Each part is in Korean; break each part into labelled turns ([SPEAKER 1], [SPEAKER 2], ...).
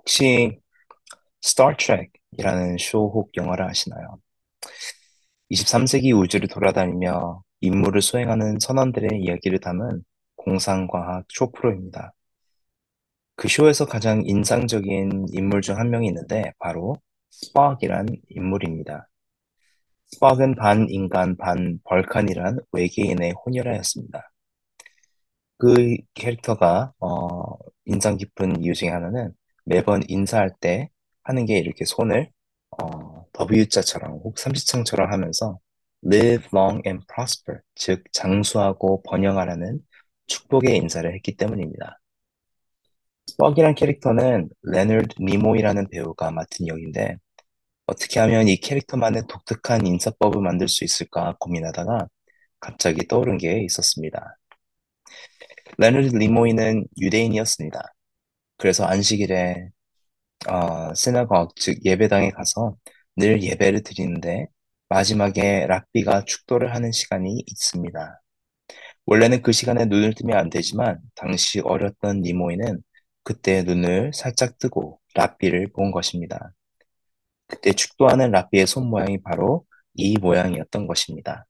[SPEAKER 1] 혹시 Star Trek이라는 쇼 혹 영화를 아시나요? 23세기 우주를 돌아다니며 임무를 수행하는 선원들의 이야기를 담은 공상과학 쇼 프로입니다. 그 쇼에서 가장 인상적인 인물 중 한 명이 있는데 바로 스팍이란 인물입니다. 스팍은 반 인간 반 벌칸이란 외계인의 혼혈아였습니다. 그 캐릭터가 어, 인상 깊은 이유 중에 하나는 매번 인사할 때 하는 게 이렇게 손을 어, W자처럼 혹 삼지창처럼 하면서 live long and prosper, 즉 장수하고 번영하라는 축복의 인사를 했기 때문입니다. 스팍이란 캐릭터는 레너드 니모이라는 배우가 맡은 역인데 어떻게 하면 이 캐릭터만의 독특한 인사법을 만들 수 있을까 고민하다가 갑자기 떠오른 게 있었습니다. 레너드 니모이는 유대인이었습니다. 그래서 안식일에 어, 시나고그, 즉 예배당에 가서 늘 예배를 드리는데 마지막에 랍비가 축도를 하는 시간이 있습니다. 원래는 그 시간에 눈을 뜨면 안 되지만 당시 어렸던 니모이는 그때 눈을 살짝 뜨고 랍비를 본 것입니다. 그때 축도하는 랍비의 손 모양이 바로 이 모양이었던 것입니다.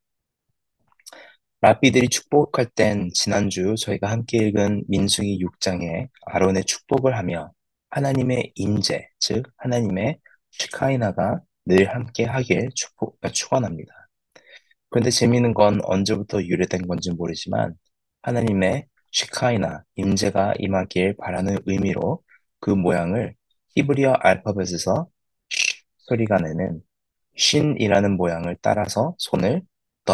[SPEAKER 1] 랍비들이 축복할 땐 지난주 저희가 함께 읽은 민수기 6장에 아론의 축복을 하며 하나님의 임재, 즉 하나님의 슈카이나가 늘 함께 하길 축복, 축원합니다. 그런데 재미있는 건 언제부터 유래된 건지 모르지만 하나님의 슈카이나 임재가 임하길 바라는 의미로 그 모양을 히브리어 알파벳에서 쉬 소리가 내는 쉰이라는 모양을 따라서 손을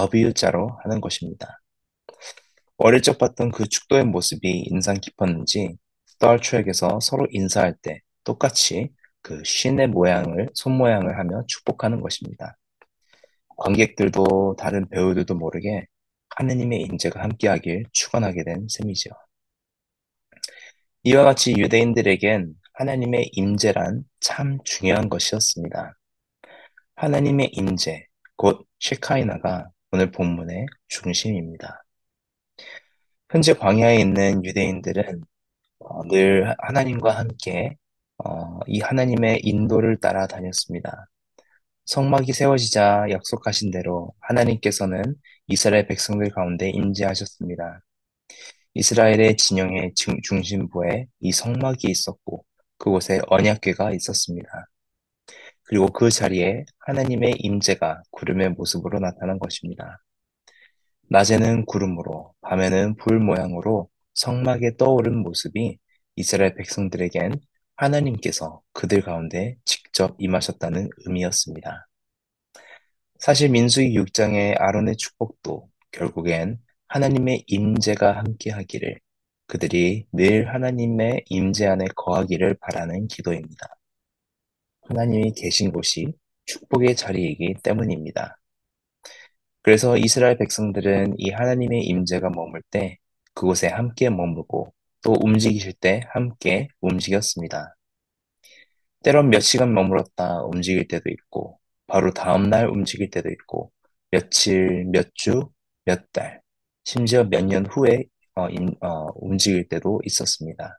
[SPEAKER 1] W자로 하는 것입니다. 어릴 적 봤던 그 축도의 모습이 인상 깊었는지 스타트랙에서 서로 인사할 때 똑같이 그 쉰의 모양을 손 모양을 하며 축복하는 것입니다. 관객들도 다른 배우들도 모르게 하느님의 임재가 함께하길 축원하게 된 셈이죠. 이와 같이 유대인들에겐 하나님의 임재란 참 중요한 것이었습니다. 하나님의 임재, 곧 쉐카이나가 오늘 본문의 중심입니다. 현재 광야에 있는 유대인들은 어, 늘 하나님과 함께 어, 이 하나님의 인도를 따라 다녔습니다. 성막이 세워지자 약속하신 대로 하나님께서는 이스라엘 백성들 가운데 임재하셨습니다. 이스라엘의 진영의 중심부에 이 성막이 있었고 그곳에 언약궤가 있었습니다. 그리고 그 자리에 하나님의 임재가 구름의 모습으로 나타난 것입니다. 낮에는 구름으로, 밤에는 불 모양으로 성막에 떠오른 모습이 이스라엘 백성들에겐 하나님께서 그들 가운데 직접 임하셨다는 의미였습니다. 사실 민수기 6장의 아론의 축복도 결국엔 하나님의 임재가 함께하기를 그들이 늘 하나님의 임재 안에 거하기를 바라는 기도입니다. 하나님이 계신 곳이 축복의 자리이기 때문입니다. 그래서 이스라엘 백성들은 이 하나님의 임재가 머물 때 그곳에 함께 머무고 또 움직이실 때 함께 움직였습니다. 때론 몇 시간 머물렀다 움직일 때도 있고 바로 다음 날 움직일 때도 있고 며칠, 몇 주, 몇 달, 심지어 몇 년 후에 어, 임, 어, 움직일 때도 있었습니다.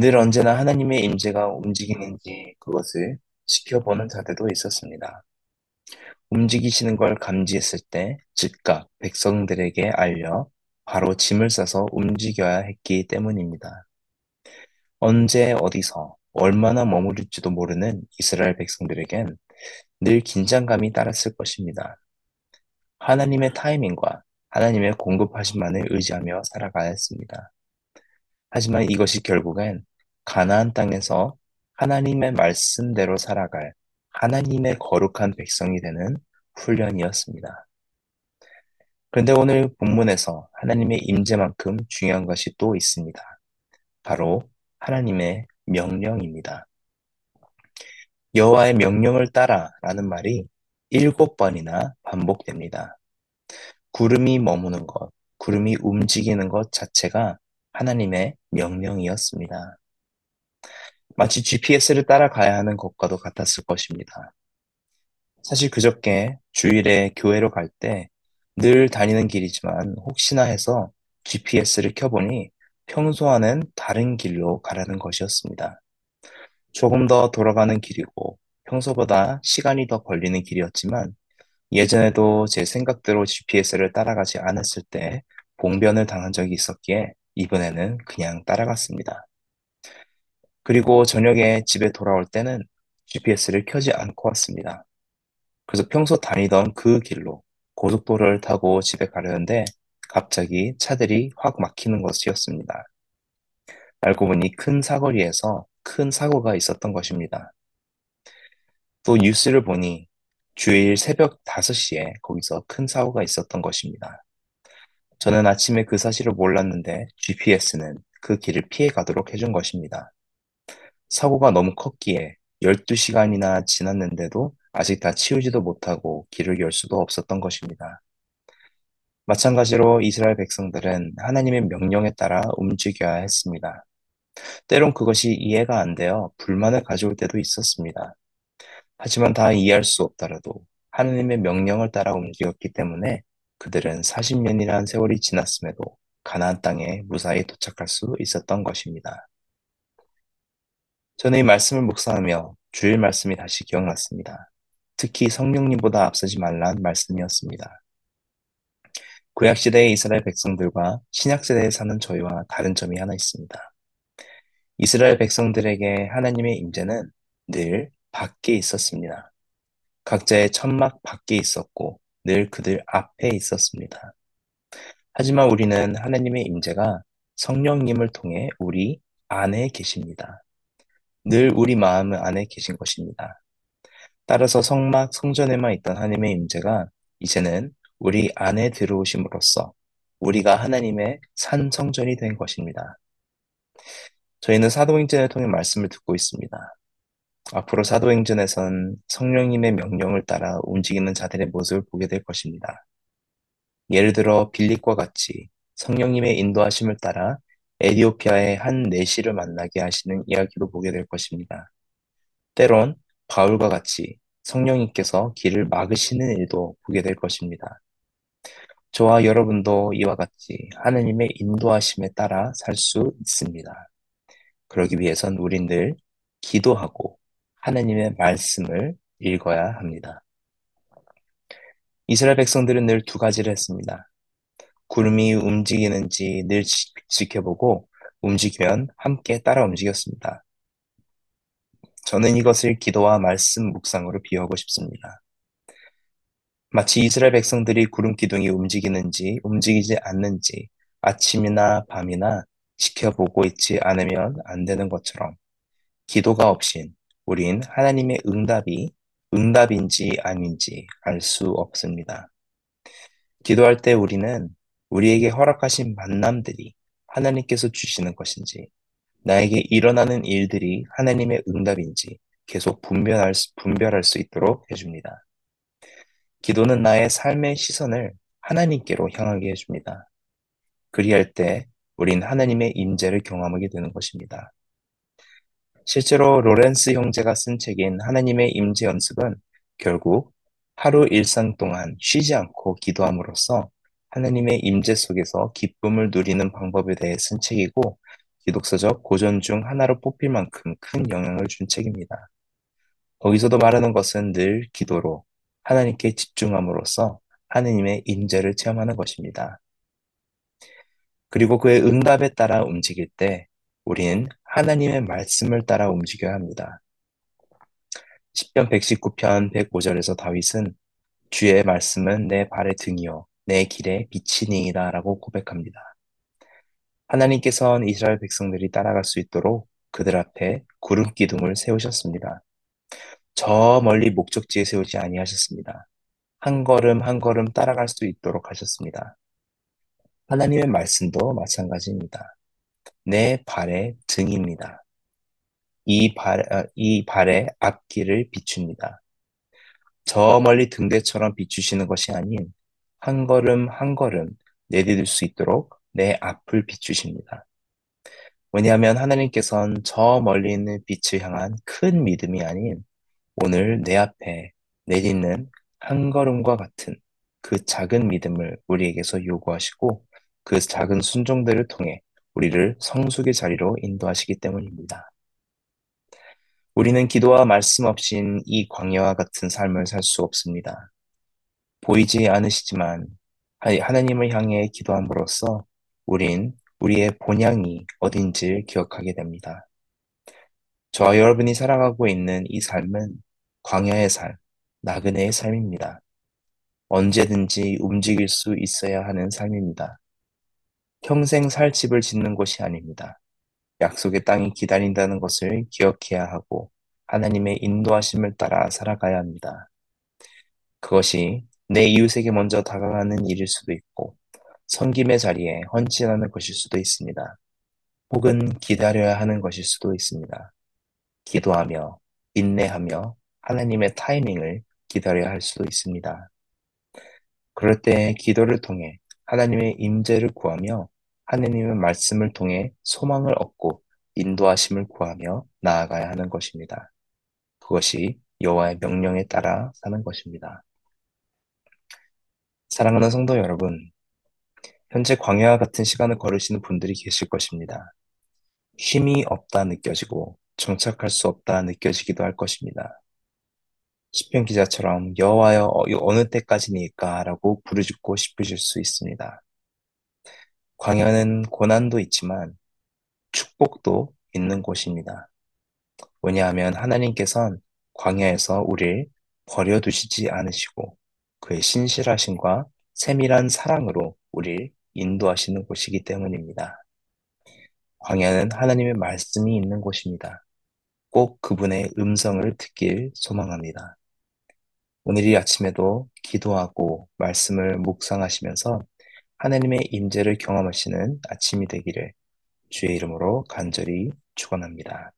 [SPEAKER 1] 늘 언제나 하나님의 임재가 움직이는지 그것을 지켜보는 자들도 있었습니다. 움직이시는 걸 감지했을 때 즉각 백성들에게 알려 바로 짐을 싸서 움직여야 했기 때문입니다. 언제 어디서 얼마나 머무를지도 모르는 이스라엘 백성들에겐 늘 긴장감이 따랐을 것입니다. 하나님의 타이밍과 하나님의 공급하심만을 의지하며 살아가야 했습니다. 하지만 이것이 결국엔 가나안 땅에서 하나님의 말씀대로 살아갈 하나님의 거룩한 백성이 되는 훈련이었습니다. 그런데 오늘 본문에서 하나님의 임재만큼 중요한 것이 또 있습니다. 바로 하나님의 명령입니다. 여호와의 명령을 따라라는 말이 일곱 번이나 반복됩니다. 구름이 머무는 것, 구름이 움직이는 것 자체가 하나님의 명령이었습니다. 마치 GPS를 따라가야 하는 것과도 같았을 것입니다. 사실 그저께 주일에 교회로 갈 때 늘 다니는 길이지만 혹시나 해서 GPS를 켜보니 평소와는 다른 길로 가라는 것이었습니다. 조금 더 돌아가는 길이고 평소보다 시간이 더 걸리는 길이었지만 예전에도 제 생각대로 GPS를 따라가지 않았을 때 봉변을 당한 적이 있었기에 이번에는 그냥 따라갔습니다. 그리고 저녁에 집에 돌아올 때는 GPS를 켜지 않고 왔습니다. 그래서 평소 다니던 그 길로 고속도로를 타고 집에 가려는데 갑자기 차들이 확 막히는 것이었습니다. 알고 보니 큰 사거리에서 큰 사고가 있었던 것입니다. 또 뉴스를 보니 주일 새벽 5시에 거기서 큰 사고가 있었던 것입니다. 저는 아침에 그 사실을 몰랐는데 GPS는 그 길을 피해 가도록 해준 것입니다. 사고가 너무 컸기에 12시간이나 지났는데도 아직 다 치우지도 못하고 길을 열 수도 없었던 것입니다. 마찬가지로 이스라엘 백성들은 하나님의 명령에 따라 움직여야 했습니다. 때론 그것이 이해가 안 되어 불만을 가져올 때도 있었습니다. 하지만 다 이해할 수 없더라도 하나님의 명령을 따라 움직였기 때문에 그들은 40년이라는 세월이 지났음에도 가나안 땅에 무사히 도착할 수 있었던 것입니다. 저는 이 말씀을 묵상하며 주일 말씀이 다시 기억났습니다. 특히 성령님보다 앞서지 말란 말씀이었습니다. 구약시대의 이스라엘 백성들과 신약시대에 사는 저희와 다른 점이 하나 있습니다. 이스라엘 백성들에게 하나님의 임재는 늘 밖에 있었습니다. 각자의 천막 밖에 있었고 늘 그들 앞에 있었습니다. 하지만 우리는 하나님의 임재가 성령님을 통해 우리 안에 계십니다. 늘 우리 마음 안에 계신 것입니다. 따라서 성막 성전에만 있던 하나님의 임재가 이제는 우리 안에 들어오심으로써 우리가 하나님의 산 성전이 된 것입니다. 저희는 사도행전을 통해 말씀을 듣고 있습니다. 앞으로 사도행전에선 성령님의 명령을 따라 움직이는 자들의 모습을 보게 될 것입니다. 예를 들어 빌립과 같이 성령님의 인도하심을 따라 에디오피아의 한 내시를 만나게 하시는 이야기도 보게 될 것입니다. 때론 바울과 같이 성령님께서 길을 막으시는 일도 보게 될 것입니다. 저와 여러분도 이와 같이 하나님의 인도하심에 따라 살 수 있습니다. 그러기 위해선 우린 늘 기도하고 하나님의 말씀을 읽어야 합니다. 이스라엘 백성들은 늘 두 가지를 했습니다. 구름이 움직이는지 늘 지켜보고 움직이면 함께 따라 움직였습니다. 저는 이것을 기도와 말씀 묵상으로 비유하고 싶습니다. 마치 이스라엘 백성들이 구름 기둥이 움직이는지 움직이지 않는지 아침이나 밤이나 지켜보고 있지 않으면 안 되는 것처럼 기도가 없인 우린 하나님의 응답이 응답인지 아닌지 알 수 없습니다. 기도할 때 우리는 우리에게 허락하신 만남들이 하나님께서 주시는 것인지, 나에게 일어나는 일들이 하나님의 응답인지 계속 분별할, 분별할 수 있도록 해줍니다. 기도는 나의 삶의 시선을 하나님께로 향하게 해줍니다. 그리할 때 우린 하나님의 임재를 경험하게 되는 것입니다. 실제로 로렌스 형제가 쓴 책인 하나님의 임재 연습은 결국 하루 일상 동안 쉬지 않고 기도함으로써 하나님의 임재 속에서 기쁨을 누리는 방법에 대해 쓴 책이고 기독서적 고전 중 하나로 뽑힐 만큼 큰 영향을 준 책입니다. 거기서도 말하는 것은 늘 기도로 하나님께 집중함으로써 하나님의 임재를 체험하는 것입니다. 그리고 그의 응답에 따라 움직일 때 우리는 하나님의 말씀을 따라 움직여야 합니다. 10편 119편 105절에서 다윗은 주의 말씀은 내 발의 등이요 내 길에 빛이니이다 라고 고백합니다. 하나님께서는 이스라엘 백성들이 따라갈 수 있도록 그들 앞에 구름 기둥을 세우셨습니다. 저 멀리 목적지에 세우지 아니하셨습니다. 한 걸음 한 걸음 따라갈 수 있도록 하셨습니다. 하나님의 말씀도 마찬가지입니다. 내 발의 등입니다. 이 발, 아, 이 발의 앞길을 비춥니다. 저 멀리 등대처럼 비추시는 것이 아닌 한 걸음 한 걸음 내디딜 수 있도록 내 앞을 비추십니다. 왜냐하면 하나님께서는 저 멀리 있는 빛을 향한 큰 믿음이 아닌 오늘 내 앞에 내딛는 한 걸음과 같은 그 작은 믿음을 우리에게서 요구하시고 그 작은 순종들을 통해 우리를 성숙의 자리로 인도하시기 때문입니다. 우리는 기도와 말씀 없인 이 광야와 같은 삶을 살 수 없습니다. 보이지 않으시지만 하나님을 향해 기도함으로써 우린 우리의 본향이 어딘지를 기억하게 됩니다. 저와 여러분이 살아가고 있는 이 삶은 광야의 삶, 나그네의 삶입니다. 언제든지 움직일 수 있어야 하는 삶입니다. 평생 살 집을 짓는 곳이 아닙니다. 약속의 땅이 기다린다는 것을 기억해야 하고 하나님의 인도하심을 따라 살아가야 합니다. 그것이 내 이웃에게 먼저 다가가는 일일 수도 있고 섬김의 자리에 헌신하는 것일 수도 있습니다. 혹은 기다려야 하는 것일 수도 있습니다. 기도하며 인내하며 하나님의 타이밍을 기다려야 할 수도 있습니다. 그럴 때 기도를 통해 하나님의 임재를 구하며 하나님의 말씀을 통해 소망을 얻고 인도하심을 구하며 나아가야 하는 것입니다. 그것이 여호와의 명령에 따라 사는 것입니다. 사랑하는 성도 여러분, 현재 광야와 같은 시간을 걸으시는 분들이 계실 것입니다. 힘이 없다 느껴지고 정착할 수 없다 느껴지기도 할 것입니다. 시편 기자처럼 여호와여 어, 어느 때까지니까라고 부르짖고 싶으실 수 있습니다. 광야는 고난도 있지만 축복도 있는 곳입니다. 왜냐하면 하나님께선 광야에서 우리를 버려두시지 않으시고 그의 신실하심과 세밀한 사랑으로 우리를 인도하시는 곳이기 때문입니다. 광야는 하나님의 말씀이 있는 곳입니다. 꼭 그분의 음성을 듣길 소망합니다. 오늘 이 아침에도 기도하고 말씀을 묵상하시면서 하나님의 임재를 경험하시는 아침이 되기를 주의 이름으로 간절히 축원합니다.